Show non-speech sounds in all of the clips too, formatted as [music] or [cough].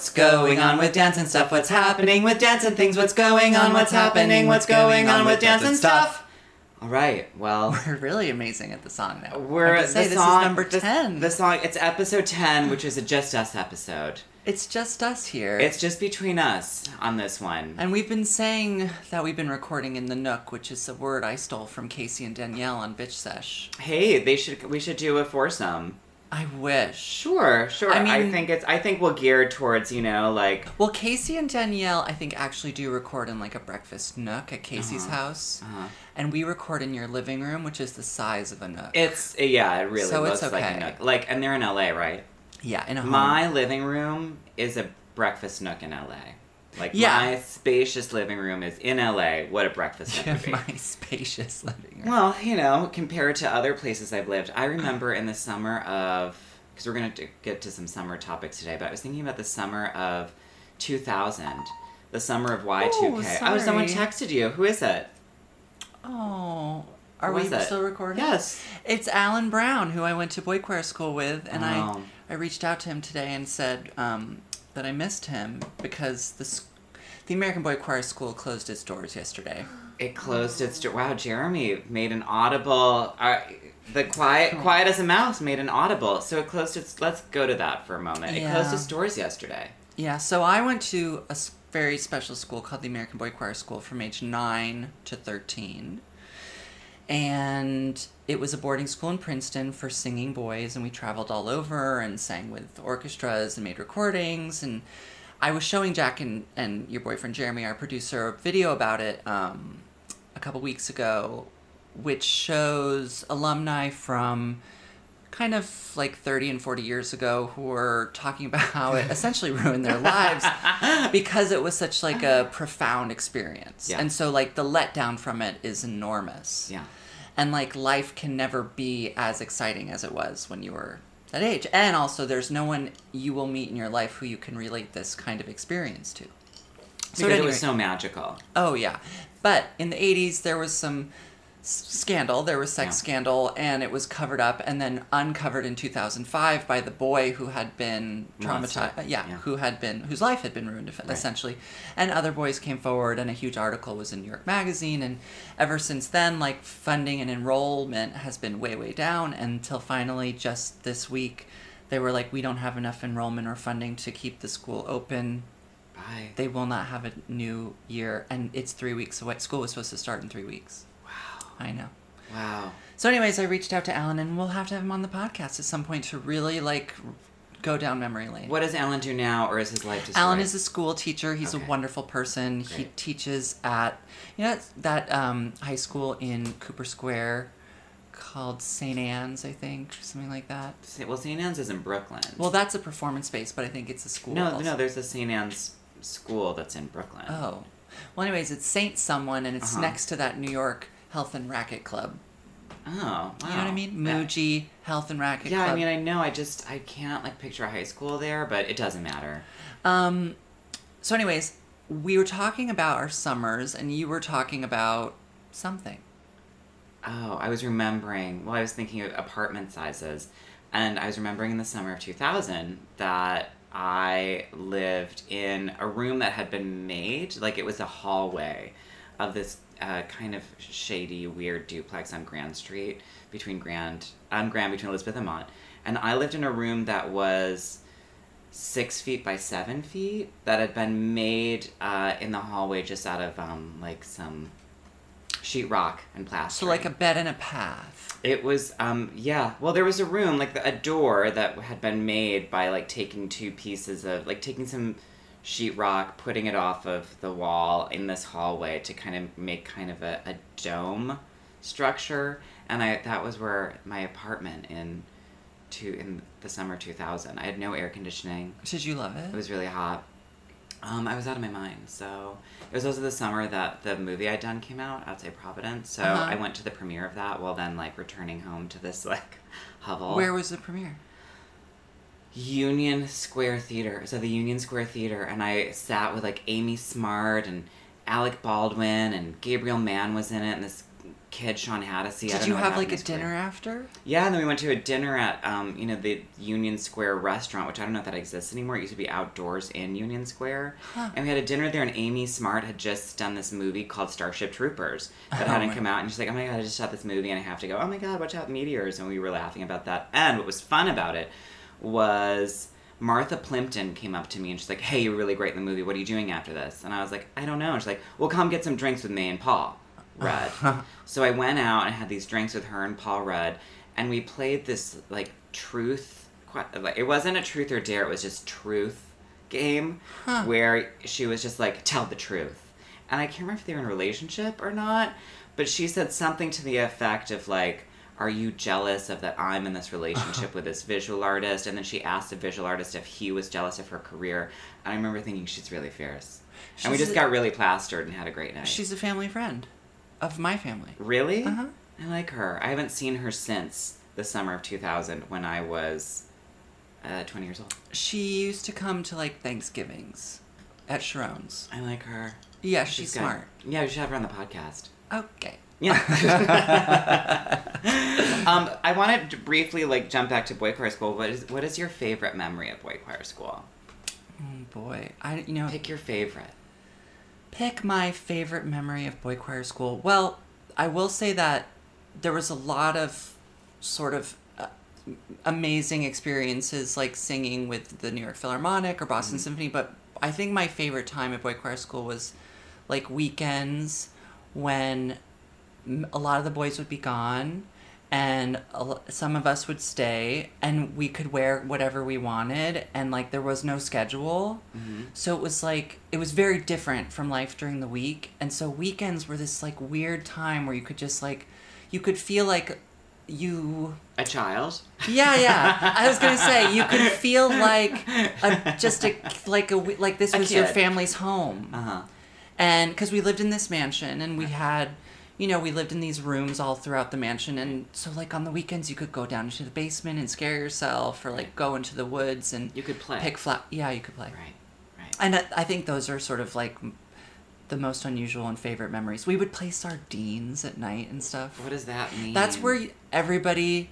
What's going on with dance and stuff? What's happening with dance and things? What's going on? What's happening? What's going on with dance and stuff? All right. Well, [laughs] We're really amazing at the song now. we're I say the this song, is number ten. The, song. It's episode ten, which is a just us episode. It's just us here. It's just between us on this one. and we've been saying that we've been recording in the Nook, which is a word I stole from Casey and Danielle on Bitch Sesh. Hey, they should. We should do a foursome. I wish. Sure, sure. I I, think it's. I think we'll gear towards you know like. Well, Casey and Danielle, I think, actually do record in like a breakfast nook at Casey's Uh-huh. house. Uh, And we record in your living room, which is the size of a nook. it's yeah. It really So looks it's like a nook. Like, and they're in LA, right? yeah, in a home. My living room is a breakfast nook in LA. Like Yeah. my spacious living room is in LA. What a breakfast Yeah, my spacious living room. Well, you know, compared to other places I've lived, I remember in the summer of because we're gonna get to some summer topics today, but I was thinking about the summer of 2000, the summer of Y2K. oh, someone texted you. Who is it? Oh, are we it? still recording? Yes. It's Alan Brown, who I went to boy choir school with, and Oh. I I reached out to him today and said um, that I missed him because the the American Boy Choir School closed its doors yesterday. [gasps] It closed its door. Wow, Jeremy made an audible. Uh, the quiet, quiet as a mouse made an audible. So it closed its. Let's go to that for a moment. It closed its doors yesterday. Yeah, so I went to a very special school called the American Boy Choir School from age 9 to 13. And it was a boarding school in Princeton for singing boys, and we traveled all over and sang with orchestras and made recordings. And I was showing Jack and, and your boyfriend Jeremy, our producer, a video about it um, a couple weeks ago, which shows alumni from kind of like 30 and 40 years ago who were talking about how it [laughs] essentially ruined their lives [laughs] because it was such like a profound experience Yeah. and so like the letdown from it is enormous Yeah. And like life can never be as exciting as it was when you were that age. And also there's no one you will meet in your life who you can relate this kind of experience to. Because at it was so magical. Oh yeah, but in the '80s there was some scandal. There was sex Yeah. scandal, and it was covered up and then uncovered in 2005 by the boy who had been traumatized. Uh, yeah, Yeah. who had been whose life had been ruined Right. essentially, and other boys came forward, and a huge article was in New York Magazine, and ever since then, like funding and enrollment has been way way down until finally just this week. They were like, we don't have enough enrollment or funding to keep the school open Bye. they will not have a new year and it's three weeks away school was supposed to start in three weeks. I know Wow. so anyways i reached out to alan and we'll have to have him on the podcast at some point to really like go down memory lane What does Alan do now, or is his life destroyed? alan is a school teacher he's Okay. a wonderful person he teaches at you know that um, high school in cooper square called st anne's i think something like that Well, St. Anne's is in Brooklyn. well that's a performance space but i think it's a school no, also. no, there's a St. Anne's school that's in Brooklyn. Oh. Well, anyways, it's Saint someone, and it's Uh-huh. next to that New York Health and Racket Club. Oh, wow. You know what I mean? Muji Health and Racket Yeah, Club. I mean, I know. I just I can't like picture a high school there, but it doesn't matter. um, so, anyways, we were talking about our summers, and you were talking about something. Oh, I was remembering. Well, I was thinking of apartment sizes, and I was remembering in the summer of 2000 that I lived in a room that had been made like it was a hallway of this uh, kind of shady, weird duplex on Grand Street between Grand on Grand between Elizabeth and Mott, and I lived in a room that was six feet by seven feet that had been made uh, in the hallway just out of um, like some sheetrock and plaster. So, like a bed and a path. It was, um, yeah. Well, there was a room, like the, a door that had been made by like taking two pieces of, like taking some sheetrock, putting it off of the wall in this hallway to kind of make kind of a, a dome structure. And I that was where my apartment in, to in the summer two thousand. I had no air conditioning. Did you love It it? was really hot. Um, I was out of my mind. So it was also the summer that the movie I'd done came out outside Providence. So Uh-huh. I went to the premiere of that while then like returning home to this [laughs] like hovel. Where was the premiere? Union Square Theater. So the Union Square Theater, and I sat with like Amy Smart and Alec Baldwin and Gabriel Mann was in it, and this kid Shawn Hatosy. I Did you have like a career. dinner after? Yeah, and then we went to a dinner at um, you know the Union Square restaurant, which I don't know if that exists anymore. It used to be outdoors in Union Square, Huh. and we had a dinner there. And Amy Smart had just done this movie called Starship Troopers that Oh hadn't come out, and she's like, "Oh my god, I just shot this movie, and I have to go. Oh my god, watch out meteors!" And we were laughing about that. And what was fun about it was Martha Plimpton came up to me and she's like, "Hey, you're really great in the movie. What are you doing after this?" And I was like, "I don't know." And she's like, "Well, come get some drinks with me and Paul Rudd." [laughs] so I went out and had these drinks with her and Paul Rudd, and we played this like truth. It wasn't a truth or dare. It was just truth game Huh. where she was just like, "Tell the truth." And I can't remember if they were in a relationship or not, but she said something to the effect of like, "Are you jealous of that I'm in this relationship [laughs] with this visual artist?" And then she asked the visual artist if he was jealous of her career. And I remember thinking, "She's really fierce." and we just a- got really plastered and had a great night. She's a family friend of my family. really. Uh-huh. I like her. I haven't seen her since the summer of 2000 when I was uh, 20 years old. She used to come to like Thanksgivings at Sharon's. I like her. Yeah, she's, good. smart. Yeah, we should have her on the podcast. Okay. Yeah. [laughs] um, I want to briefly like jump back to boy choir school. What is what is your favorite memory of boy choir school? Oh boy, I you know Pick your favorite. pick my favorite memory of boy choir school. Well, I will say that there was a lot of sort of uh, amazing experiences like singing with the New York Philharmonic or Boston Symphony, but I think my favorite time at boy choir school was like weekends when a lot of the boys would be gone and some of us would stay and we could wear whatever we wanted and like there was no schedule. So it was like it was very different from life during the week and so weekends were this like weird time where you could just like you could feel like you A child. yeah yeah. I was gonna say you could [laughs] feel like a, just a like a like this was your family's home. Uh huh. and because we lived in this mansion and we had you know we lived in these rooms all throughout the mansion and so like on the weekends you could go down into the basement and scare yourself or like go into the woods and You could play. pick fla- yeah you could play Right. Right. and I, I think those are sort of like the most unusual and favorite memories we would play sardines at night and stuff What does that mean? that's where everybody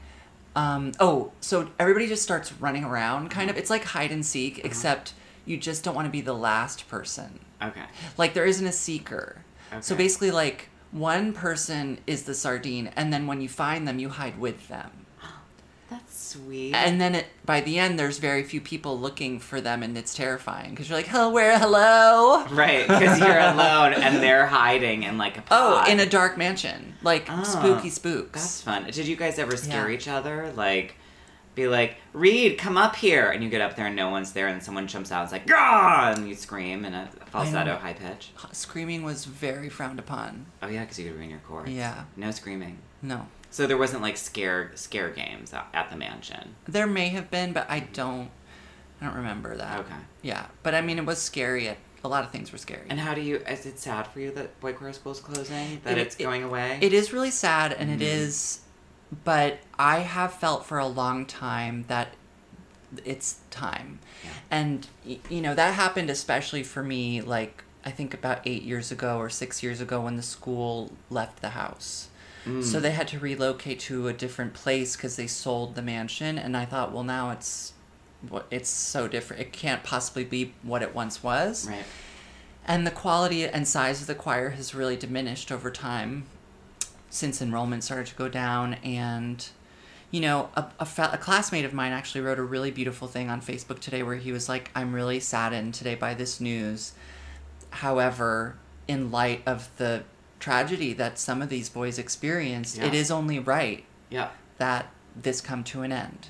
um, oh so everybody just starts running around kind of Uh-huh. it's like hide and seek except you just don't want to be the last person Okay. like there isn't a seeker. Okay. So basically like one person is the sardine and then when you find them you hide with them. [gasps] That's sweet. And then it, by the end there's very few people looking for them and it's terrifying because you're like, "Hello, where hello?" right, because you're alone and they're hiding in like a Oh, in a dark mansion. Like Ah, spooky spooks. That's fun. Did you guys ever scare Yeah. each other? Like, be like, Reed, come up here, and you get up there and no one's there, and then someone jumps out. and It's like, Gah! and you scream in a falsetto, high pitch. Screaming was very frowned upon. Oh yeah, because you could ruin your chords. Yeah. No screaming. No. So there wasn't like scare scare games at, the mansion. There may have been, but I don't I don't remember that. Okay. Yeah. But I mean it was scary. A lot of things were scary. And how do you? Is it sad for you that Boy Choir School is closing? That It- it's it- going away? It is really sad, and it Mhm. is, but I have felt for a long time that it's time. Yeah. And, you know, that happened especially for me, like, I think about eight years ago or six years ago when the school left the house. Mm. So they had to relocate to a different place because they sold the mansion, and I thought, well, now it's. What it's so different. It can't possibly be what it once was Right. and the quality and size of the choir has really diminished over time since enrollment started to go down and you know a, a, fa- a classmate of mine actually wrote a really beautiful thing on facebook today where he was like i'm really saddened today by this news however in light of the tragedy that some of these boys experienced it Yeah. is only right Yeah. that this come to an end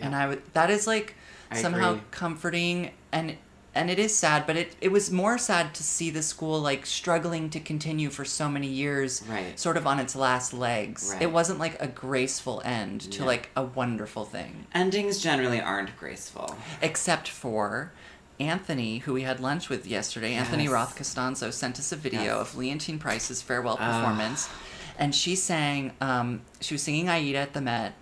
and i would that is like I somehow agree. comforting and and it is sad but it, it was more sad to see the school like struggling to continue for so many years Right. sort of on its last legs Right. it wasn't like a graceful end to like a wonderful thing Endings generally aren't graceful. except for Anthony, who we had lunch with yesterday, Anthony Roth Costanzo sent us a video Yes. of Leontyne Price's farewell performance, and she sang. Um, she was singing Aida at the Met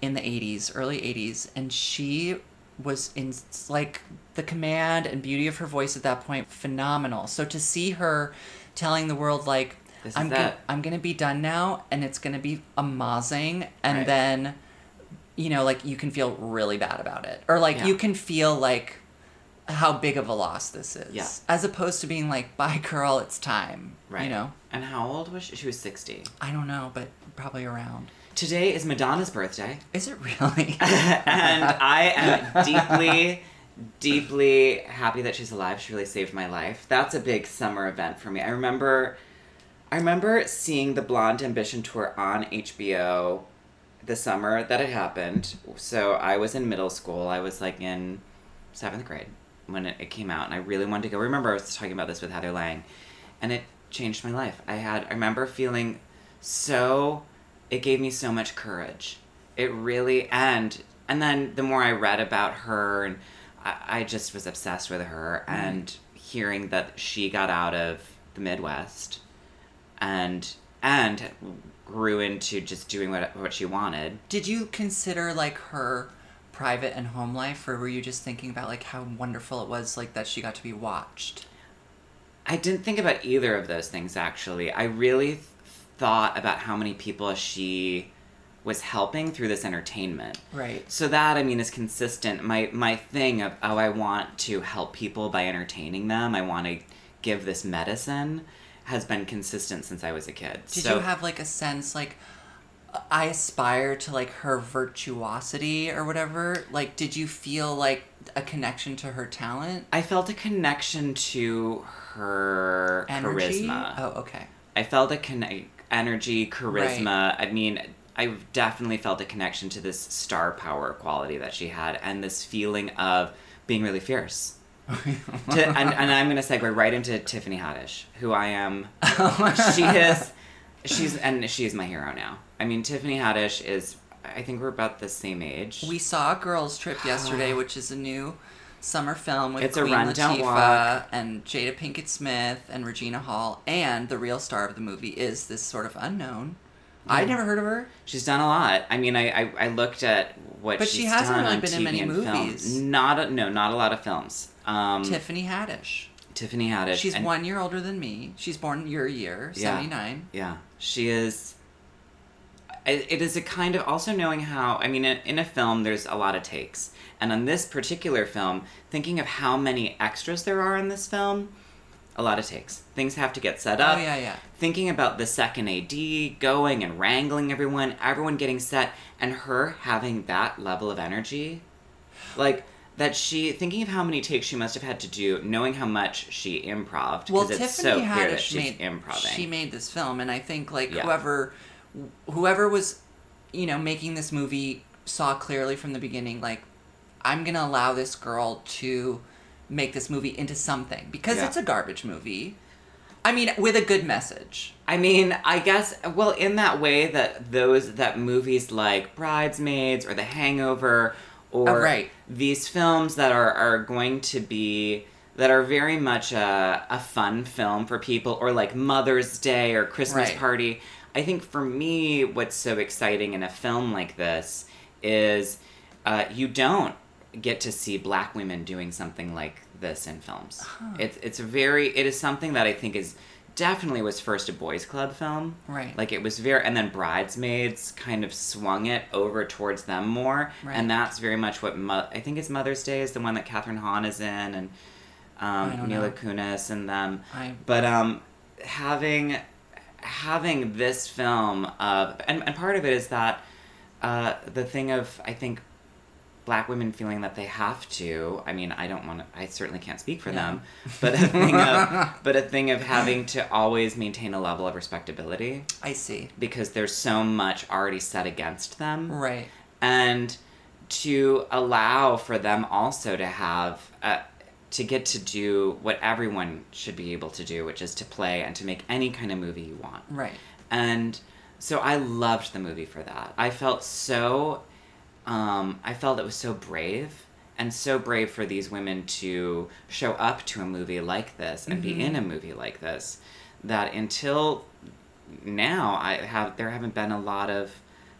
in the '80s, early '80s, and she was in like the command and beauty of her voice at that point phenomenal. So to see her telling the world like I'm gonna. I'm gonna be done now, and it's gonna be amazing, and Right. then, you know, like you can feel really bad about it, or like Yeah. you can feel like how big of a loss this is, Yeah. as opposed to being like, "Bye, girl, it's time." Right. You know, And how old was she? She was 60. I don't know, but probably around. Today is Madonna's birthday. Is it really? [laughs] and I am [laughs] deeply, deeply happy that she's alive. She really saved my life. That's a big summer event for me. I remember, I remember seeing the Blonde Ambition tour on HBO the summer that it happened. So I was in middle school. I was like in seventh grade when it, it came out, and I really wanted to go. Remember, I was talking about this with Heather Lang, and it changed my life. I had, I remember feeling so, it gave me so much courage. It really, and and then the more I read about her, and I, I just was obsessed with her, and hearing that she got out of the Midwest, and and grew into just doing what what she wanted. Did you consider like her private and home life, or were you just thinking about like how wonderful it was, like that she got to be watched? I didn't think about either of those things actually. I really th- thought about how many people she was helping through this entertainment. Right. So that I mean is consistent. My my thing of oh I want to help people by entertaining them. I want to give this medicine has been consistent since I was a kid. Did so you have like a sense like I aspire to like her virtuosity or whatever? Like did you feel like a connection to her talent? I felt a connection to her Energy? charisma. Oh, okay. I felt a conne- energy, charisma. I mean, I definitely felt a connection to this star power quality that she had, and this feeling of being really fierce. [laughs] to, and, and I'm going to segue right into Tiffany Haddish, who I am. [laughs] she is, she's and she is my hero now. I mean, Tiffany Haddish is. I think we're about the same age. We saw Girls Trip yesterday, which is a new summer film with It's a Queen run, Latifah and Jada Pinkett Smith and Regina Hall, and the real star of the movie is this sort of unknown. I'd never heard of her. She's done a lot. I mean, I I, I looked at what But she hasn't really been in many and film. movies. Not a, no, not a lot of films. Um, Tiffany Haddish. Tiffany Haddish. She's and- one year older than me. She's born your year, 79. Yeah, she is. It, it is a kind of also knowing how. I mean, in, in a film, there's a lot of takes, and on this particular film, thinking of how many extras there are in this film, a lot of takes. Things have to get set oh, up. Oh, yeah, yeah. Thinking about the second AD going and wrangling everyone, everyone getting set, and her having that level of energy, like that she thinking of how many takes she must have had to do, knowing how much she improved. Well, because it's Tiffany so clear that she's made improving. she made this film, and I think like Yeah. whoever whoever was you know making this movie saw clearly from the beginning like I'm gonna allow this girl to make this movie into something because Yeah. it's a garbage movie. I mean, with a good message. I mean, I guess well, in that way that those that movies like Bridesmaids or The Hangover or Oh, right. these films that are are going to be that are very much a, a fun film for people or like Mother's Day or Christmas Right. party. I think for me, what's so exciting in a film like this is uh, you don't get to see black women doing something like this in films. It's it's very it is something that I think is definitely was first a boys club film. Right. Like it was very and then Bridesmaids kind of swung it over towards them more Right. and that's very much what Mo- I think it's Mother's Day is the one that Kathryn Hahn is in and um, Mila know. Kunis and them. I But um, having having this film of and, and part of it is that uh, the thing of I think black women feeling that they have to I mean I don't want to I certainly can't speak for Yeah. them but a thing of [laughs] but a thing of having to always maintain a level of respectability I see. because there's so much already set against them Right. and to allow for them also to have uh, to get to do what everyone should be able to do which is to play and to make any kind of movie you want Right. and so i loved the movie for that i felt so um, i felt it was so brave and so brave for these women to show up to a movie like this and be in a movie like this that until now i have there haven't been a lot of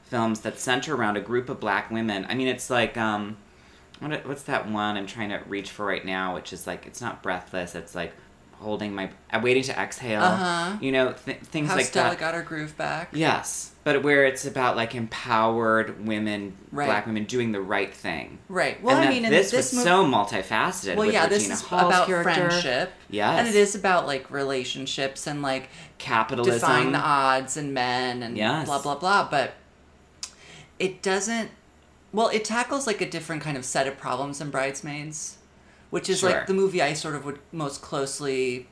films that center around a group of black women. I mean it's like um what, what's that one i'm trying to reach for right now which is like it's not breathless it's like holding my, uh, waiting to exhale. Uh-huh. You know, th- things How like Stella that. got her groove back. Yes, but where it's about like empowered women, Right. black women doing the right thing. Right. Well, and I mean, this, this was mov- so multifaceted. Well, with yeah, Regina this is Hall's about character. friendship. Yes. And it is about like relationships and like capitalism. defying the odds and men and Yes. blah blah blah. But it doesn't. Well, it tackles like a different kind of set of problems in Bridesmaids, which is Sure. like the movie I sort of would most closely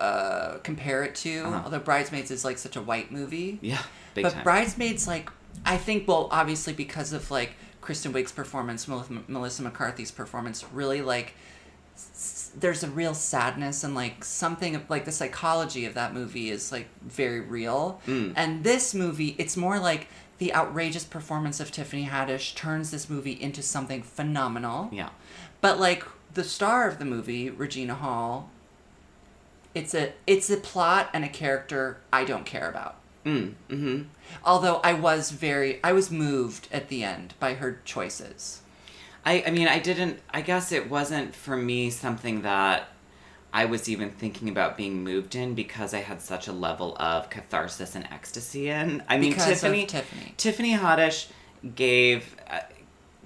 uh, compare it to. Uh-huh. Although Bridesmaids is like such a white movie. Yeah, but time. Bridesmaids, like, I think, well, obviously because of like Kristen Wiig's performance, Melissa McCarthy's performance, really like s- there's a real sadness and like something of like the psychology of that movie is like very real. Mm. And this movie, it's more like the outrageous performance of Tiffany Haddish turns this movie into something phenomenal. yeah. But like the star of the movie, Regina Hall, it's a it's a plot and a character I don't care about. Mm, mm-hmm. Although I was very, I was moved at the end by her choices. I, I mean, I didn't. I guess it wasn't for me something that I was even thinking about being moved in because I had such a level of catharsis and ecstasy in. I mean, Because Tiffany Tiffany. Tiffany Haddish gave uh,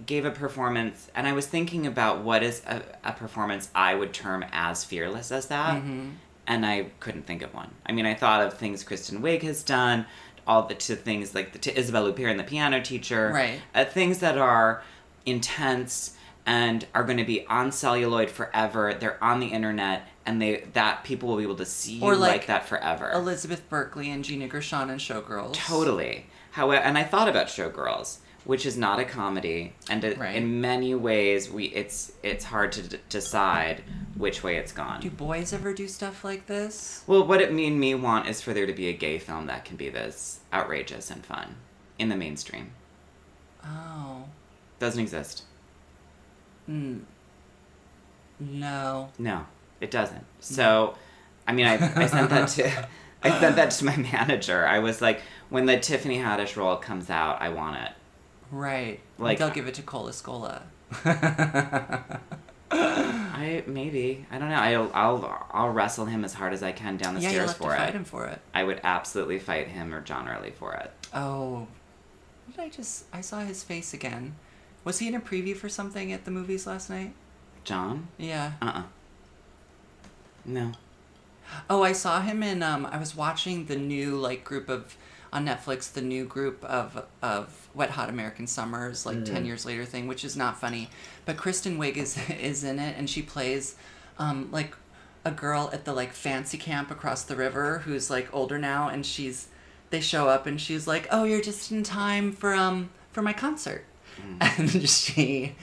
gave a performance, and I was thinking about what is a, a performance I would term as fearless as that, Mm-hmm. and I couldn't think of one. I mean, I thought of things Kristen Wiig has done, all the to things like the to Isabelle Huppert and the piano teacher, Right. uh, things that are intense and are going to be on celluloid forever. They're on the internet, and they that people will be able to see you Or like, like that forever. Elizabeth Berkley and Gina Gershon and Showgirls. Totally. However, and I thought about Showgirls, which is not a comedy, and it, Right. in many ways, we it's it's hard to d- decide which way it's gone. Do boys ever do stuff like this? well, what it mean me want is for there to be a gay film that can be this outrageous and fun in the mainstream. Oh. Doesn't exist. Mm. No. No, it doesn't. So, I mean, I, I sent that to I sent that to my [laughs] manager. I was like, when the Tiffany Haddish role comes out, I want it. Right. Like- they'll give it to Cole Escola. [laughs] I maybe I don't know. I'll I'll I'll wrestle him as hard as I can down the yeah, you'll stairs to for fight it. him for it. I would absolutely fight him or John Early for it. Oh. What did I just I saw his face again. Was he in a preview for something at the movies last night? John? Yeah. Uh uh No. Oh, I saw him in um I was watching the new like group of on Netflix, the new group of of Wet Hot American Summers, like ten years later thing, which is not funny. But Kristen Wiig is [laughs] is in it and she plays um like a girl at the like fancy camp across the river who's like older now and she's they show up and she's like, Oh, you're just in time for um for my concert. [laughs] And she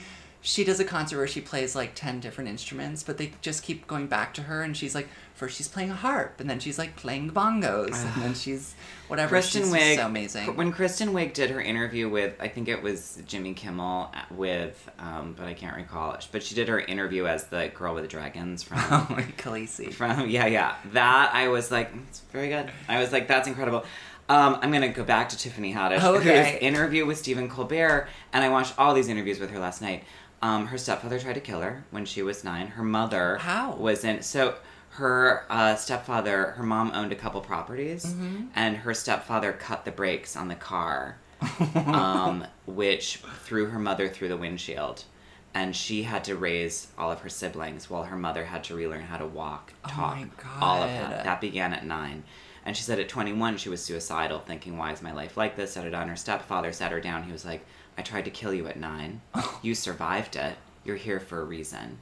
she does a concert where she plays like 10 different instruments, but they just keep going back to her and she's like first she's playing a harp and then she's like playing bongos and then she's whatever Kristen she's Wiig so amazing. When Kristen Wiig did her interview with, I think it was Jimmy Kimmel uh, with, um, but I can't recall. But she did her interview as the girl with the dragons from [laughs] oh Khaleesi. from yeah yeah that I was like it's very good. I was like that's incredible. Um, I'm gonna go back to Tiffany Haddish, Okay. interview with Stephen Colbert, and I watched all these interviews with her last night. Um, her stepfather tried to kill her when she was nine. Her mother How? was in so her uh, stepfather, her mom owned a couple properties, Mm-hmm. and her stepfather cut the brakes on the car, [laughs] um, which threw her mother through the windshield. And she had to raise all of her siblings while her mother had to relearn how to walk, Oh talk, my all of that. That began at nine. And she said at 21 she was suicidal, thinking, why is my life like this? Set her down. Her stepfather sat her down. He was like, I tried to kill you at nine. [laughs] You survived it. You're here for a reason.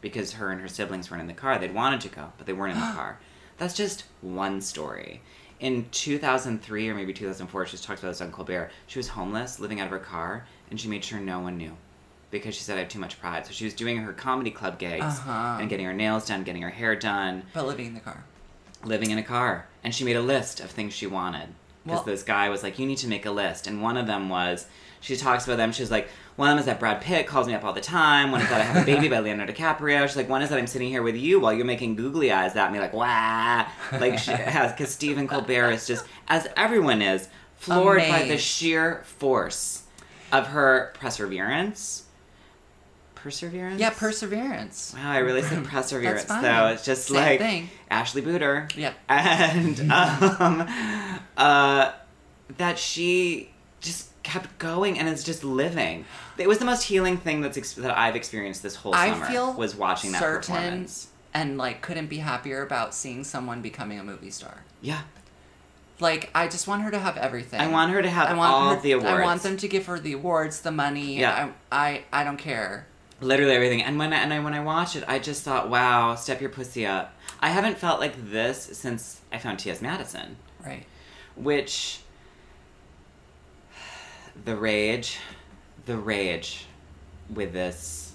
Because her and her siblings weren't in the car. They'd wanted to go, but they weren't in the [gasps] car. That's just one story. In 2003 or maybe 2004, she was talked about this on Colbert. She was homeless, living out of her car, and she made sure no one knew. Because she said, I have too much pride. So she was doing her comedy club gigs Uh-huh. and getting her nails done, getting her hair done, But living in the car. living in a car and she made a list of things she wanted because Well- this guy was like you need to make a list and one of them was she talks about them she's like one of them is that brad pitt calls me up all the time one is that i have a baby by [laughs] leonardo dicaprio she's like one is that i'm sitting here with you while you're making googly eyes at me like wah like she [laughs] has because stephen colbert is just as everyone is floored by the sheer force of her perseverance Perseverance. Yeah, Perseverance. Wow, I really said [laughs] perseverance though. It's just Same like thing. Ashley Booter. Yep. And um, uh, that she just kept going and it's just living. It was the most healing thing that's ex- that I've experienced this whole I summer. feel was watching that performance. and like couldn't be happier about seeing someone becoming a movie star. Yeah, Like I just want her to have everything. I want her to have I want all her- the awards. I want them to give her the awards, the money. Yeah. I I, I don't care. literally everything. And when I, and I, when I watched it, I just thought, wow, step your pussy up. I haven't felt like this since I found T.S. Madison. Right. which the rage the rage with this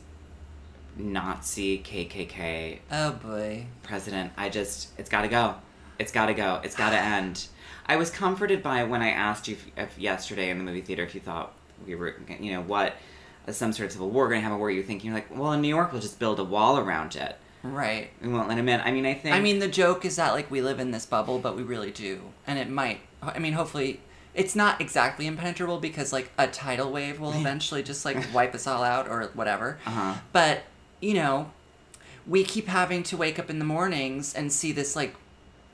nazi kkk Oh boy. president i just it's got to go it's got to go it's got to [sighs] end i was comforted by when i asked you if, if yesterday in the movie theater if you thought we were you know what some sort of civil war going to have a war you thinking you're like well in new york we'll just build a wall around it Right. we won't let him in i mean i think I mean, the joke is that like we live in this bubble, but we really do, and it might. I mean, hopefully, it's not exactly impenetrable because like a tidal wave will [laughs] eventually just like wipe us all out or whatever. uh-huh But you know, we keep having to wake up in the mornings and see this like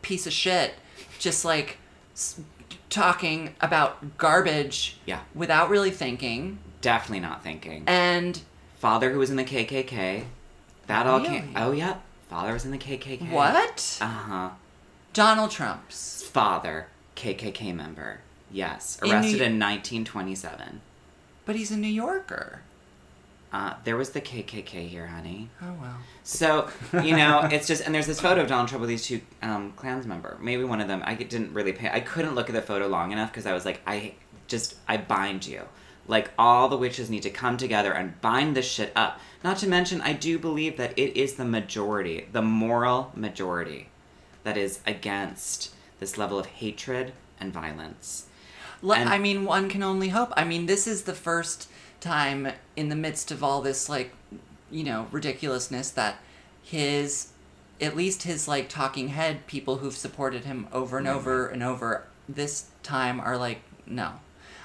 piece of shit, just like s- talking about garbage yeah without really thinking, definitely not thinking and father who was in the KKK. That all came. Oh, yeah. Father was in the KKK. what? Uh huh. Donald Trump's. Father, KKK member. Yes. In Arrested New- in 1927. But he's a New Yorker. Uh, there was the KKK here, honey. Oh well. So, you know, it's just, and there's this photo of Donald Trump with these two um, Klans member. Maybe one of them, I didn't really pay, I couldn't look at the photo long enough because I was like, I just, I bind you. Like, all the witches need to come together and bind this shit up. Not to mention, I do believe that it is the majority, the moral majority, that is against this level of hatred and violence. And- I mean, one can only hope. I mean, this is the first time in the midst of all this, like, you know, ridiculousness that his, at least his, like, talking head people who've supported him over and Right, over mm-hmm. and over this time are like, no.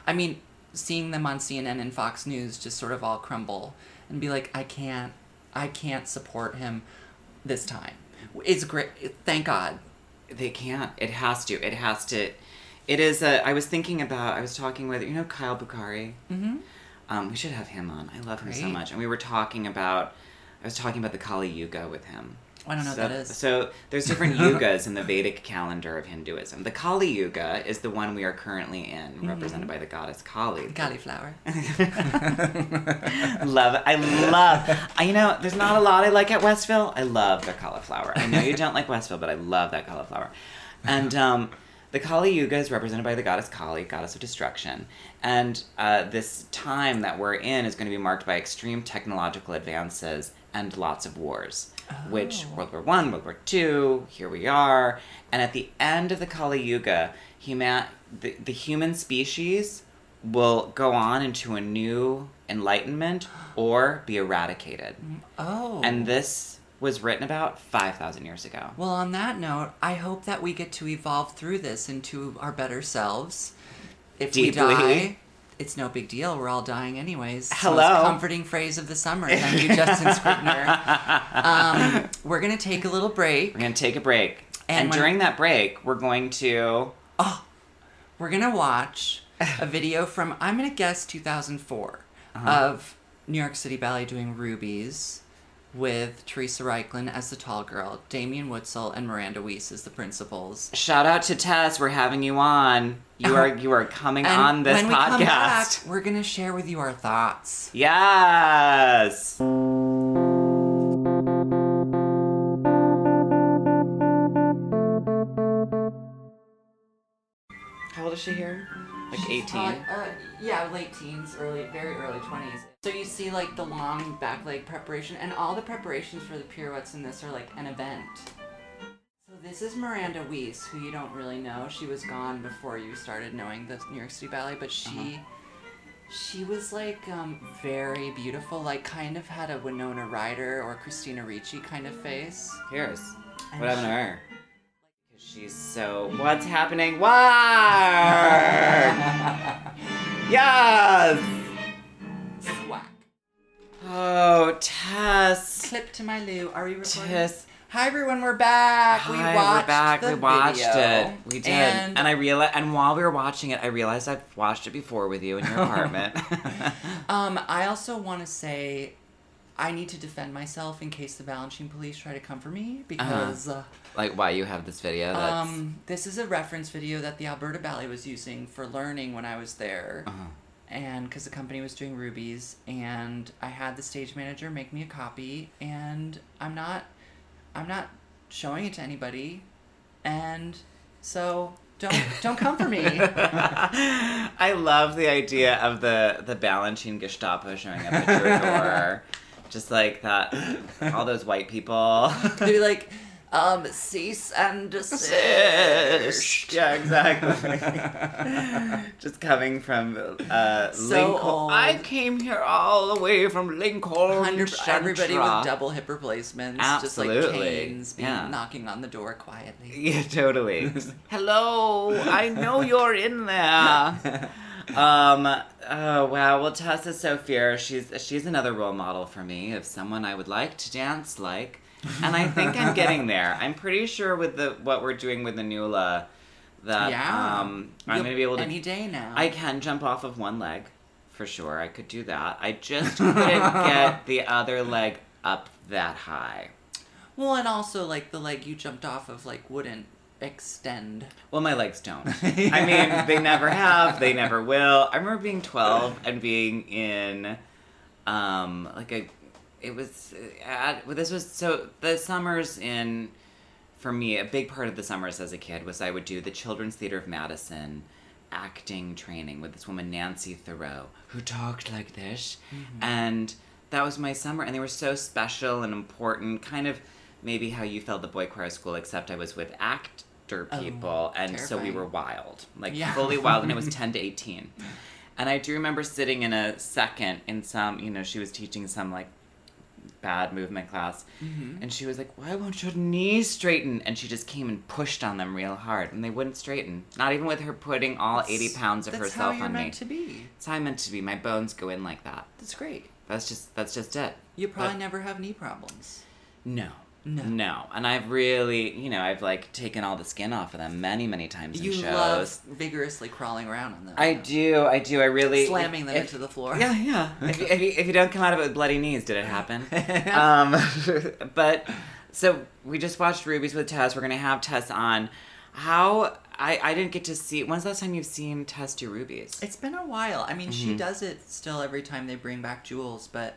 I mean, seeing them on CNN and Fox News just sort of all crumble and be like, I can't, I can't support him this time. It's great. Thank God. They can't. It has to. It has to. It is a. I was thinking about. I was talking with you know Kyle Bukhari. Mm-hmm. Um, we should have him on. I love him so much. And we were talking about. I was talking about the Kali Yuga with him. I don't know so, what that is. So there's different [laughs] yugas in the Vedic calendar of Hinduism. The Kali Yuga is the one we are currently in, Mm-hmm. represented by the goddess Kali. Cauliflower. [laughs] [laughs] love it. I love. I, you know, there's not a lot I like at Westville. I love the cauliflower. I know you don't like Westville, but I love that cauliflower. And um, the Kali Yuga is represented by the goddess Kali, goddess of destruction. And uh, this time that we're in is going to be marked by extreme technological advances and lots of wars. Which Oh. World War One, World War Two, here we are. And at the end of the Kali Yuga, human, the, the human species will go on into a new enlightenment or be eradicated. Oh. And this was written about 5,000 years ago. Well, on that note, I hope that we get to evolve through this into our better selves. If we die, it's no big deal. We're all dying anyways. Hello. most comforting phrase of the summer. Thank you, Justin Scribner. [laughs] Um, we're gonna take a little break. We're going to take a break. And And, when- during that break, we're going to. Oh, we're gonna watch a video from I'm gonna guess 2004 [laughs] Uh-huh. of New York City Ballet doing Rubies with Teresa Reichlen as the tall girl, Damian Woetzel and Miranda Weese as the principals. Shout out to Tess. We're having you on. You are uh-huh. you are coming And on this when we come back, podcast. we're gonna share with you our thoughts. Yes. How old is she here? Like She's 18? probably- uh, yeah, late teens, early, very early twenties. So you see like the long back leg preparation, and all the preparations for the pirouettes in this are like an event. So this is Miranda Weese, who you don't really know. She was gone before you started knowing the New York City Ballet, but she. Uh-huh. She was like um, very beautiful, like kind of had a Winona Ryder or Christina Ricci kind of face. Here's. What happened to her? Because she's so. What's happening? What? [laughs] yes! Whack. Oh, Tess. Clip to my Lou. Are we recording? Tess. Hi everyone, we're back. we Hi, watched we're back. the we watched video. it. We did. And, And, I realized, and while we were watching it, I realized I've watched it before with you in your [laughs] apartment. um, I also want to say, I need to defend myself in case the Balanchine police try to come for me because. uh like why you have this video? That's, Um, this is a reference video that the Alberta Ballet was using for learning when I was there. Uh-huh. And because the company was doing rubies, and I had the stage manager make me a copy, and I'm not, I'm not showing it to anybody, and so don't don't come for me. [laughs] I love the idea of the the Balanchine Gestapo showing up at your door, [laughs] just like that. All those white people. [laughs] They'd be like, um, cease and desist. yeah, exactly. [laughs] Just coming from uh, So Lincoln. old. I came here all the way from Lincoln. Everybody with double hip replacements, just like Absolutely. canes, being Yeah. knocking on the door quietly. Yeah, totally. [laughs] Hello, I know you're in there. Um. Oh wow. Well, Tess is so fierce. She's she's another role model for me of someone I would like to dance like, and I think I'm getting there. [laughs] I'm pretty sure with the what we're doing with the Nula, that yeah, um I'm You'll- gonna be able to. any day now. I can jump off of one leg, for sure. I could do that. I just couldn't get [laughs] the other leg up that high. Well, and also like the leg you jumped off of like wouldn't extend. Well, my legs don't. [laughs] I mean, they never have. They never will. I remember being 12 and being in, um, like a, it was, at, well, this was, so the summers in, for me, a big part of the summers as a kid was I would do the Children's Theater of Madison acting training with this woman, Nancy Thoreau, who talked like this. And that was my summer. And they were so special and important, kind of maybe how you felt the boy choir school, except I was with actor Oh, people. and so we were wild, like Yeah. fully wild. And it was [laughs] 10 to 18. And I do remember sitting in a second in some, you know, she was teaching some like bad movement class. Mm-hmm. And she was like, Why won't your knees straighten? And she just came and pushed on them real hard. And they wouldn't straighten. Not even with her putting all 80 pounds of That's herself how you're on meant me. to be. That's how I'm meant to be. My bones go in like that. That's great. That's just that's just it. You probably But- never have knee problems. No. No. No. And I've really, you know, I've like taken all the skin off of them many, many times in You shows. love vigorously crawling around on them. I do, I do, I really Slamming them if- into the floor. Yeah, yeah. [laughs] if, you, if, you, if you don't come out of it with bloody knees, did it happen? [laughs] um, [laughs] but so we just watched Rubies with Tess. We're gonna have Tess on. How I I didn't get to see. When's the last time you've seen Tess do Rubies? It's been a while. I mean, Mm-hmm. she does it still every time they bring back Jewels, but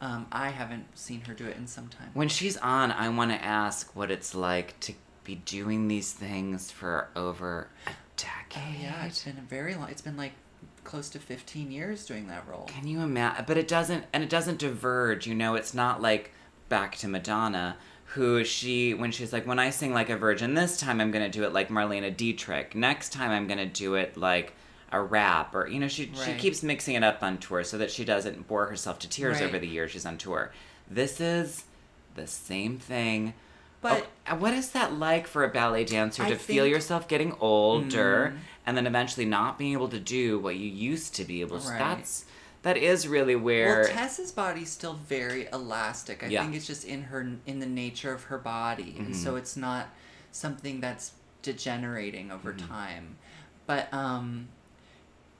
um, I haven't seen her do it in some time. When she's on, I want to ask what it's like to be doing these things for over a Oh decade. yeah, it's been a very long. It's been like close to fifteen years doing that role. Can you imagine? But it doesn't, and it doesn't diverge. You know, it's not like back to Madonna, who she when she's like, when I sing like a virgin, this time I'm gonna do it like Marlene Dietrich. Next time I'm gonna do it like a rap, or you know, she she keeps mixing it up on tour so that she doesn't bore herself to tears Right. over the years she's on tour. This is the same thing. But- Oh, what is that like for a ballet dancer I to feel yourself getting older Mm. and then eventually not being able to do what you used to be able to? Right. That's that is really where Well, Tess's body's still very elastic. I Yeah. think it's just in her in the nature of her body, and Mm-hmm. so it's not something that's degenerating over Mm-hmm. time. But um,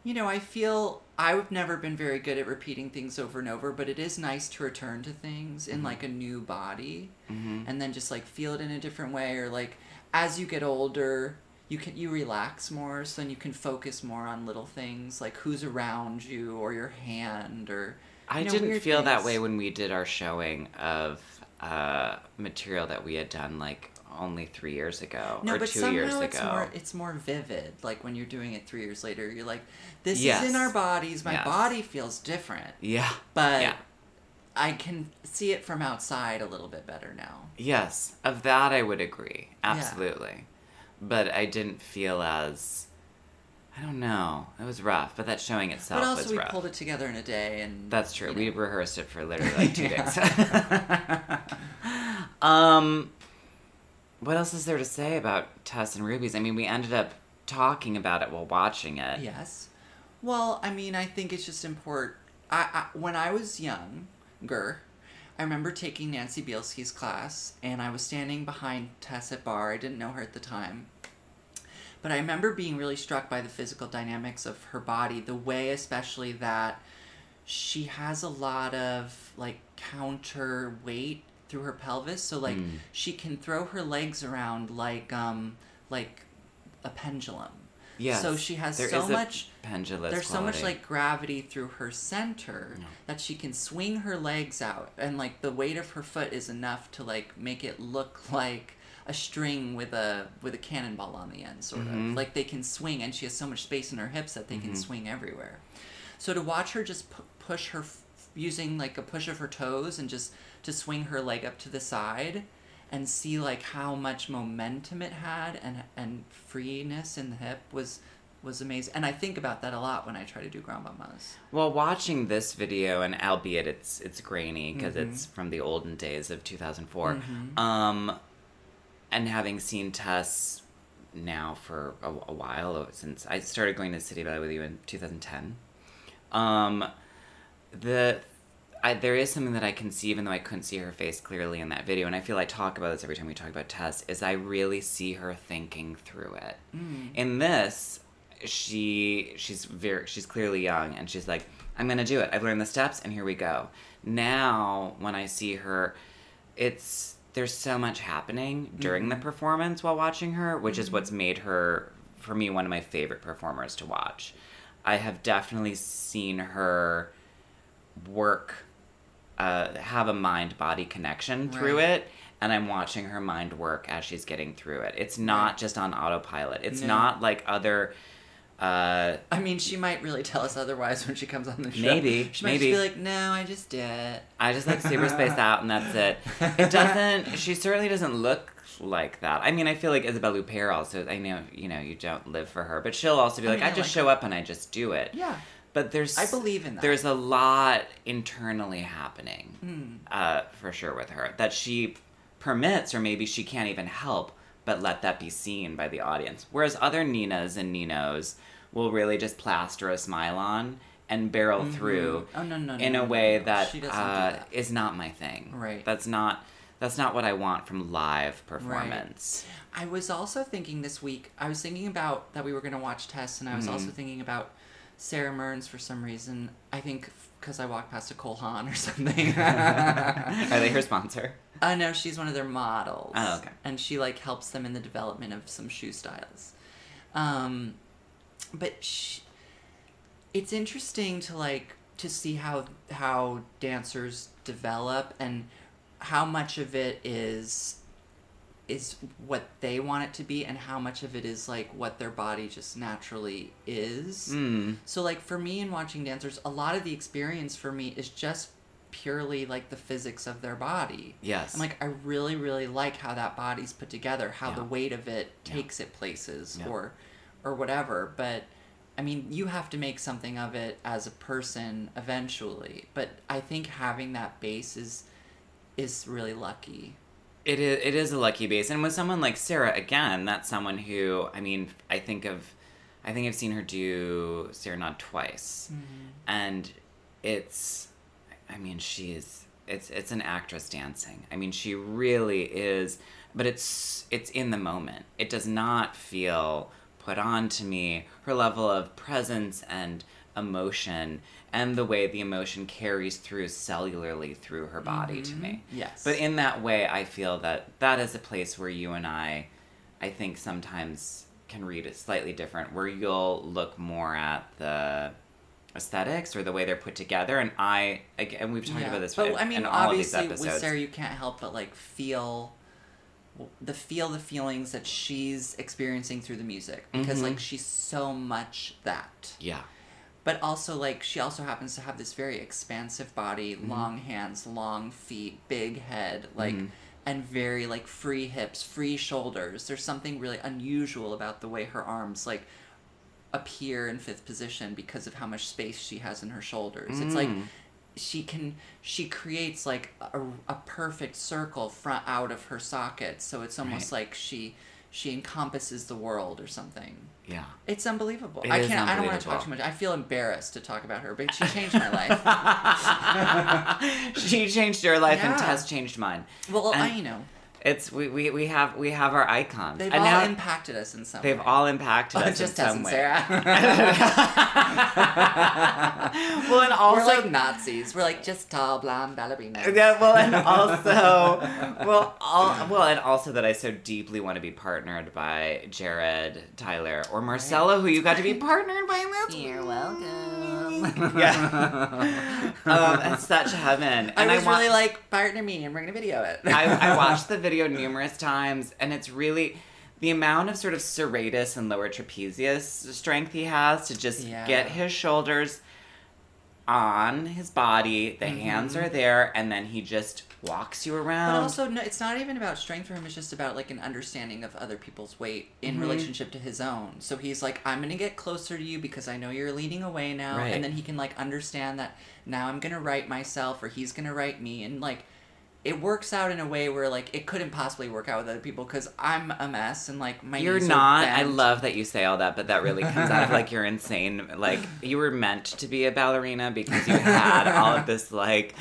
you know, I feel I've never been very good at repeating things over and over, but it is nice to return to things in like a new body, Mhm. and then just like feel it in a different way, or like as you get older. You can you relax more, so then you can focus more on little things like who's around you or your hand or I know, didn't feel that way when we did our showing of uh, material that we had done like only three years ago No, or but two somehow years it's ago. more it's more vivid. Like when you're doing it three years later, you're like, this Yes. is in our bodies. My Yes. body feels different, yeah, but yeah, I can see it from outside a little bit better now. yes, of that I would agree absolutely, but I didn't feel as I don't know. It was rough, but that showing itself but also was we rough. pulled it together in a day, and That's true. you We rehearsed it for literally [laughs] like two days. [laughs] um, what else is there to say about Tess and Rubies? I mean, we ended up talking about it while watching it. Yes. Well, I mean, I think it's just important. I, I when I was young, younger, I remember taking Nancy Bielski's class, and I was standing behind Tess at barre. I didn't know her at the time. But I remember being really struck by the physical dynamics of her body, the way, especially that she has a lot of like counter weight through her pelvis. So like Mm. she can throw her legs around like um like a pendulum. yeah So she has there so much pendulous there's so much like gravity through her center Yeah. that she can swing her legs out and like the weight of her foot is enough to like make it look [laughs] like a string with a with a cannonball on the end sort Mhm. of like they can swing and she has so much space in her hips that they can Mhm. swing everywhere so to watch her just pu- push her f- using like a push of her toes and just to swing her leg up to the side and see like how much momentum it had and and freeness in the hip was was amazing and i think about that a lot when i try to do grand mamas Well, watching this video, and albeit it's it's grainy because Mhm. it's from the olden days of 2004, Mhm. um, and having seen Tess now for a, a while since I started going to City Ballet with you in 2010, um, the I, there is something that I can see, even though I couldn't see her face clearly in that video, and I feel I talk about this every time we talk about Tess. Is I really see her thinking through it. mm. In this, she she's very she's clearly young and she's like i'm gonna do it i've learned the steps and here we go now when i see her it's there's so much happening during the Mhm. performance while watching her which is Mhm. what's made her for me one of my favorite performers to watch i have definitely seen her work uh, have a mind body connection through Right. it and i'm watching her mind work as she's getting through it it's not Right. just on autopilot it's No. not like other uh, I mean, she might really tell us otherwise when she comes on the show. Maybe, she might maybe. just be like, "No, I just did." I just like super spaced out, and that's it. It [laughs] doesn't. She certainly doesn't look like that. I mean, I feel like Isabelle Huppert also. I know you know you don't live for her, but she'll also be I like, mean, I I just like show up and I just do it. Yeah, But there's I believe in that. there's a lot internally happening, Mm. uh, for sure with her that she permits, or maybe she can't even help but let that be seen by the audience. Whereas other Ninas and Ninos will really just plaster a smile on and barrel Mhm. through Oh no, no, in no, a way that, uh, that. is not my thing. Right. That's not that's not what I want from live performance. I was also thinking this week. I was thinking about that we were going to watch Tess, and I was also Mhm. thinking about Sara Mearns for some reason. I think because I walked past a Cole Haan or [laughs] something. [laughs] Are they her sponsor? Uh, no, she's one of their models. Oh, okay. And she like helps them in the development of some shoe styles. Um, but sh it's interesting to like to see how how dancers develop and how much of it is is what they want it to be and how much of it is like what their body just naturally is. Mm. So like for me in watching dancers, a lot of the experience for me is just purely like the physics of their body. Yes. I'm like I really really like how that body's put together, how the weight of it Yeah. takes it places Yeah. or or whatever, but I mean, you have to make something of it as a person eventually, but I think having that base is is really lucky. It is, it is a lucky base. And with someone like Sara, again, that's someone who, I mean, I think of, I think I've seen her do Sarah Serenade twice. Mm-hmm. And it's, I mean, she's, it's, it's an actress dancing. I mean, she really is, but it's, it's in the moment. It does not feel put on to me. Her level of presence and emotion and the way the emotion carries through cellularly through her body to Mhm. me. Yes. But in that way, I feel that that is a place where you and I, I think sometimes can read it slightly different, where you'll look more at the aesthetics or the way they're put together, and I, again, we've talked Yeah. about this But in, I mean, in all of these obviously, with Sara, you can't help but like feel the feel the feelings that she's experiencing through the music because Mhm. like she's so much that. yeah, But also like she also happens to have this very expansive body, Mhm. long hands, long feet, big head, like Mhm. and very like free hips, free shoulders. There's something really unusual about the way her arms like appear in fifth position because of how much space she has in her shoulders. It's like Mm. she can she creates like a, a perfect circle front out of her socket so it's almost like she she encompasses the world or something. Yeah. It's unbelievable. It I can't. I don't want to talk too much. I feel embarrassed to talk about her, but she changed my life. [laughs] she changed your life and Yeah. Tess changed mine. Well, And I you know It's we, we, we have we have our icons. they've and all now impacted us in some. they've way. all impacted Oh, us just in some way. Sara. [laughs] [laughs] well, and also We're like Nazis. We're like just tall blonde ballerinas. Yeah, well, and [laughs] also, well, all, well, and also that I so deeply want to be partnered by Jared, Tyler, or Marcelo, who you got to be partnered by. You're welcome. Yeah, um, it's such heaven. I And was wa- really like partner me, and we're gonna video it. I, I watched the video numerous times, and it's really the amount of sort of serratus and lower trapezius strength he has to just Yeah. get his shoulders on his body. The hands are there, and then he just walks you around. But also, no, it's not even about strength for him. It's just about like an understanding of other people's weight in Mhm. relationship to his own. So he's like, I'm gonna get closer to you because I know you're leading away now, Right. and then he can like understand that now I'm gonna right myself or he's gonna right me, and like it works out in a way where like it couldn't possibly work out with other people because I'm a mess and like my You're not. I love that you say all that, but that really comes out of like you're insane. Like [laughs] you were meant to be a ballerina because you had all of this like,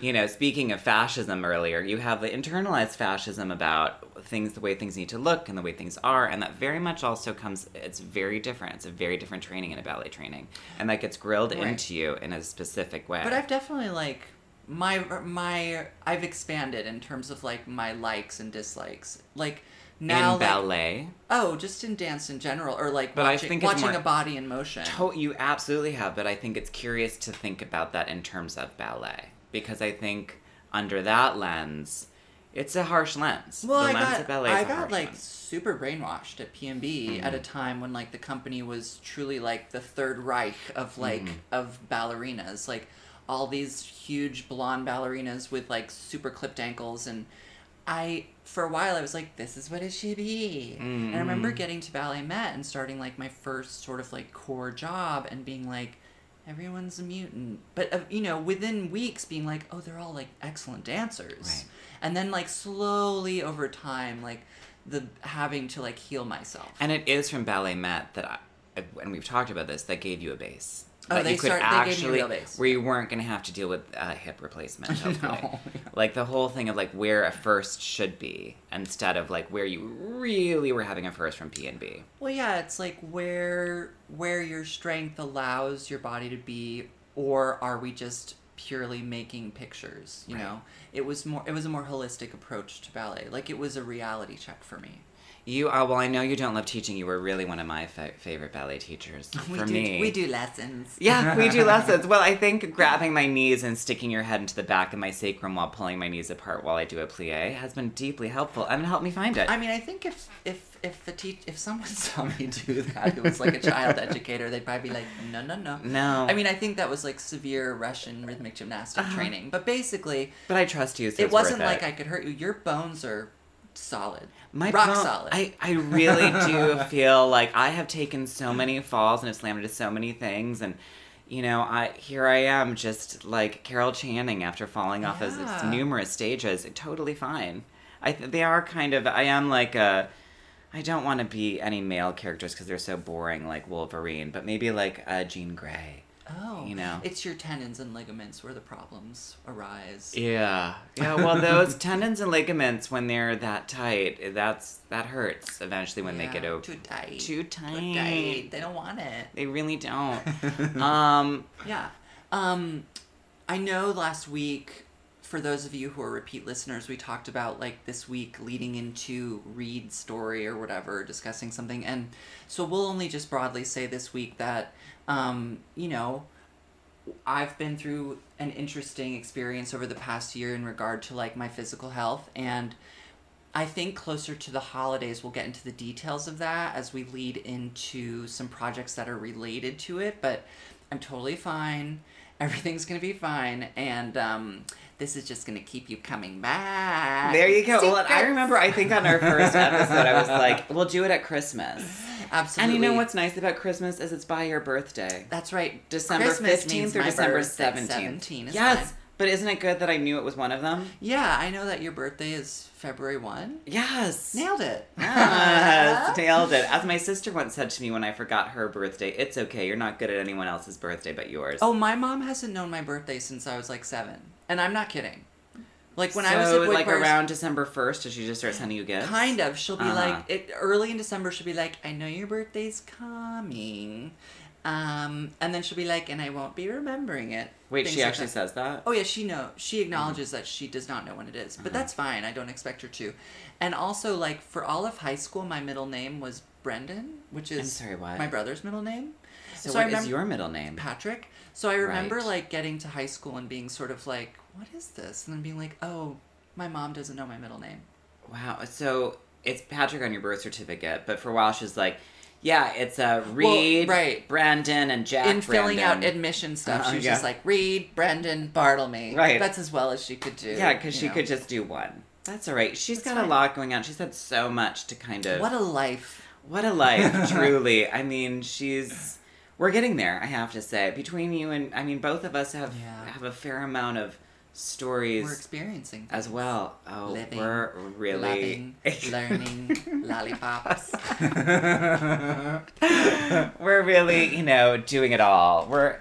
you know. Speaking of fascism earlier, you have the internalized fascism about things, the way things need to look, and the way things are, and that very much also comes. It's very different. It's a very different training in a ballet training, and that gets grilled Right. into you in a specific way. But I've definitely like my my I've expanded in terms of like my likes and dislikes. Like now, in like, ballet. Oh, just in dance in general, or like But I think watching more- a body in motion. To- you absolutely have, but I think it's curious to think about that in terms of ballet because I think under that lens, it's a harsh lens. well, the I lens got of ballet is I got like lens. super brainwashed at PNB at a time when like the company was truly like the third Reich of like Mhm. of ballerinas, like all these huge blonde ballerinas with like super clipped ankles and. I for a while I was like, this is what it should be. And I remember Mhm. getting to BalletMet and starting like my first sort of like core job and being like, everyone's a mutant. But uh, you know, within weeks being like, oh, they're all like excellent dancers. Right. And then like slowly over time, like the having to like heal myself. And it is from BalletMet that I, and we've talked about this, that gave you a base. Oh, that they you could start- they gave me actually, base. where you weren't going to have to deal with uh, hip replacement. [laughs] No. Like the whole thing of like where a first should be instead of like where you really were having a first from P and B. Well, yeah, it's like where where your strength allows your body to be, or are we just purely making pictures? You Right. know, it was more. It was a more holistic approach to ballet. Like it was a reality check for me. You are well. I know you don't love teaching. You were really one of my fa- favorite ballet teachers. [laughs] We for do, me, we do lessons. Yeah, we do [laughs] lessons. Well, I think grabbing my knees and sticking your head into the back of my sacrum while pulling my knees apart while I do a plie has been deeply helpful and helped me find it. I mean, I think if if if the teach if someone [laughs] saw me do that, who was like a child educator, they'd probably be like, no, no, no. no, I mean, I think that was like severe Russian rhythmic gymnastic Uh-huh. training, but basically, but I trust you. So it wasn't like it. I could hurt you. Your bones are solid, My rock bone- solid. I, I really do [laughs] feel like I have taken so many falls and have slammed into so many things and you know, I here I am just like Carol Channing after falling off as numerous stages, totally fine. I th- they are kind of I am like a I don't want to be any male characters because they're so boring like Wolverine, but maybe like uh, Jean Grey. Oh, You know. it's your tendons and ligaments where the problems arise. Yeah. Yeah, well those [laughs] tendons and ligaments when they're that tight, that's that hurts eventually when they get over too tight. too Too tight. tight. They don't want it. They really don't. [laughs] um, Yeah. Um, I know last week, for those of you who are repeat listeners, we talked about like this week leading into Reed's story or whatever, discussing something. And so we'll only just broadly say this week that, um, you know, I've been through an interesting experience over the past year in regard to like my physical health and I think closer to the holidays we'll get into the details of that as we lead into some projects that are related to it, but I'm totally fine. Everything's gonna be fine, and um, this is just gonna keep you coming back. there you go. Well, I remember, I think on our first episode, I was like, we'll do it at Christmas. absolutely. And you know what's nice about Christmas is it's by your birthday. That's right. December Christmas 15th or December 17th. 17 is yes, fine. But isn't it good that I knew it was one of them? Yeah, I know that your birthday is February 1. Yes. Nailed it. Yes, [laughs] nailed it. As my sister once said to me when I forgot her birthday, it's okay. You're not good at anyone else's birthday but yours. Oh, my mom hasn't known my birthday since I was like seven. And I'm not kidding. Like when I was So, at like around December 1st, does she just start sending you gifts? Kind of. She'll be Uh-huh. like, it, early in December, she'll be like, I know your birthday's coming. Um, and then she'll be like, and I won't be remembering it. Wait, Things she like actually that. says that? Oh yeah, she know. She acknowledges that she does not know when it is, but Uh-huh. that's fine. I don't expect her to. And also, like for all of high school, my middle name was Brendan, which is I'm sorry, my brother's middle name, So, so I what is remember- your middle name? Patrick. So I remember Right. like getting to high school and being sort of like, what is this? And then being like, oh, my mom doesn't know my middle name. Wow. So it's Patrick on your birth certificate, but for a while she's like, yeah, it's uh, Reed, right. Brandon, and Jack. in filling out admission stuff, Uh, she was yeah. just like Reed, Brendan, Bartlemy. Right. That's as well as she could do. Yeah, because she know. could just do one. That's all right. She's That's got a lot going on. She's had so much to kind of. What a life. What a life, [laughs] truly. I mean, she's. We're getting there. I have to say, between you and I mean, both of us have Yeah. have a fair amount of stories We're experiencing as well. Oh, Living, we're really loving, [laughs] learning, lollipops. [laughs] we're really, you know, doing it all. We're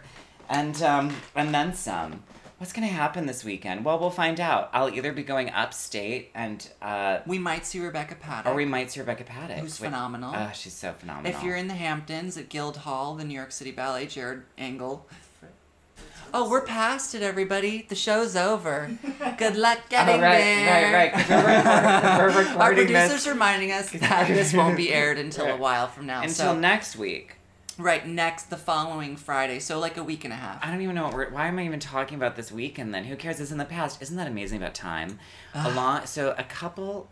and um and then some. What's gonna happen this weekend? Well, we'll find out. I'll either be going upstate and uh We might see Rebecca Paddock. or we might see Rebecca Paddock. Who's Wait- phenomenal. Oh, she's so phenomenal. If you're in the Hamptons at Guildhall, the New York City Ballet, Jared Angle. Oh, we're past it, everybody. The show's over. [laughs] Good luck oh, getting oh, right, there. right, right, 'cause we're, [laughs] recording, we're recording Our this producer's reminding us [laughs] that this won't be aired until a while from now. until so next week. right next, the following Friday, so like a week and a half. I don't even know what we're. Why am I even talking about this week and then? Who cares? It's in the past. Isn't that amazing about time? a lot. So a couple.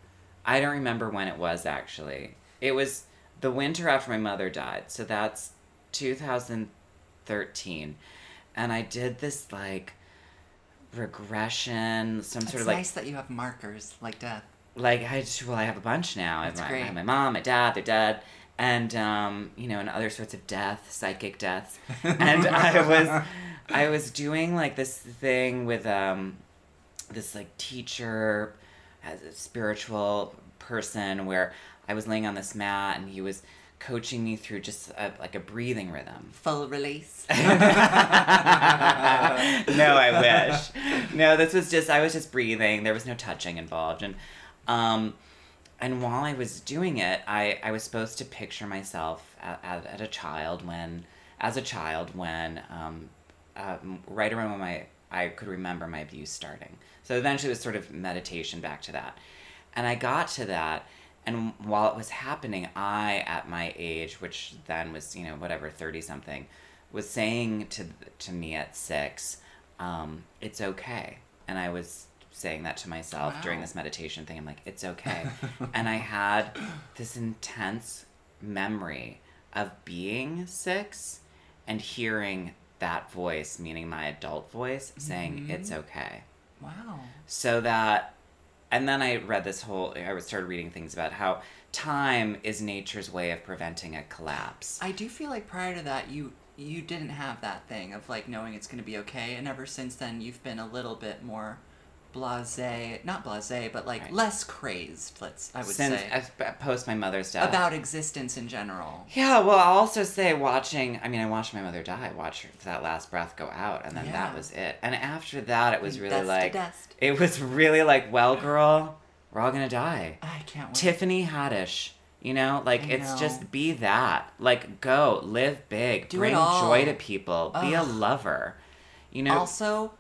I don't remember when it was actually. It was the winter after my mother died. So that's 2013, and I did this like regression, some It's sort of like nice that you have markers like death. like I well I have a bunch now. I have, That's my, I great. have my mom, my dad, they're dead, and um, you know, and other sorts of death, psychic deaths. [laughs] And I was I was doing like this thing with um, this like teacher, as a spiritual person, where I was laying on this mat and he was coaching me through just a, like a breathing rhythm. Full release. [laughs] [laughs] no, I wish. No, this was just I was just breathing. There was no touching involved, and um, and while I was doing it, I I was supposed to picture myself at, at, at a child when, as a child when, um, um, right around when my I could remember my abuse starting. So eventually, it was sort of meditation back to that, and I got to that. And while it was happening, I, at my age, which then was, you know, whatever, 30 something, was saying to to me at six, um, "It's okay," and I was saying that to myself during this meditation thing. I'm like, "It's okay," [laughs] and I had this intense memory of being six and hearing that voice, meaning my adult voice, saying, "It's okay." wow. so that and then i read this whole i started reading things about how time is nature's way of preventing a collapse. I do feel like prior to that, you you didn't have that thing of like knowing it's going to be okay, and ever since then, you've been a little bit more blasé, not blasé, but like Right. less crazed. Let's I would since say uh, post my mother's death about existence in general. yeah well i'll also say watching i mean i watched my mother die watch her, that last breath go out and then Yeah. that was it and after that it was really Dust like dust. it was really like well girl we're all gonna die I can't wait. tiffany haddish you know like I it's know. just be that like go live big Do bring joy to people be a lover you know Also,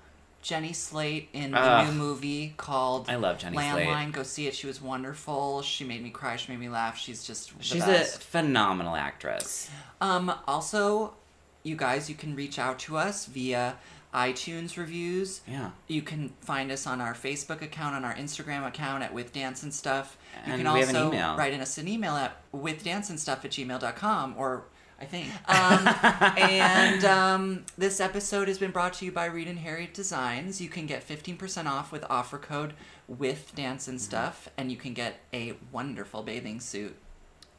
Jenny Slate in the Ugh. new movie called I love Jenny Landline. Slate. Go see it. She was wonderful. She made me cry. She made me laugh. She's just the She's a phenomenal actress. Um, also, you guys, you can reach out to us via iTunes reviews. Yeah. You can find us on our Facebook account, on our Instagram account at With Dance and Stuff. You And can we also have an email. write in us an email at withdanceandstuff at gmail.com or I think. Um, and um, this episode has been brought to you by Reed and Harriet Designs. You can get 15% off with offer code with dance and stuff, and you can get a wonderful bathing suit.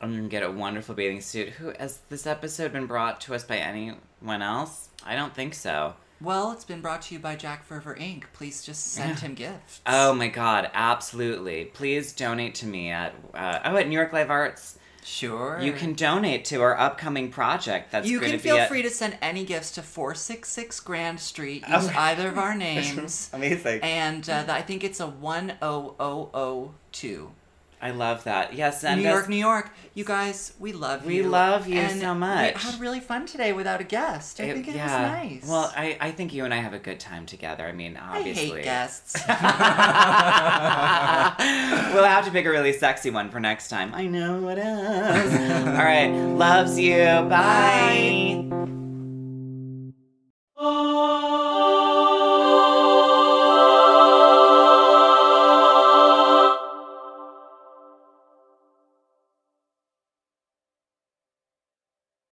And you can get a wonderful bathing suit. Who has this episode been brought to us by anyone else? I don't think so. Well, it's been brought to you by Jack Ferver Inc. Please just send him gifts. Oh my god, absolutely. Please donate to me at uh, oh at New York Live Arts. Sure. You can donate to our upcoming project. That's You can feel at- free to send any gifts to 466 Grand Street. Oh. Use either of our [laughs] names. Amazing. and uh, I think it's a 10002. I love that. Yes, New York, New York. You guys, we love we you. We love you and so much. We had really fun today without a guest. I it, think it yeah. was nice. Well, I, I think you and I have a good time together. I mean, obviously. I hate guests. [laughs] [laughs] we'll have to pick a really sexy one for next time. I know what else. [laughs] All right, loves you. Bye. Bye.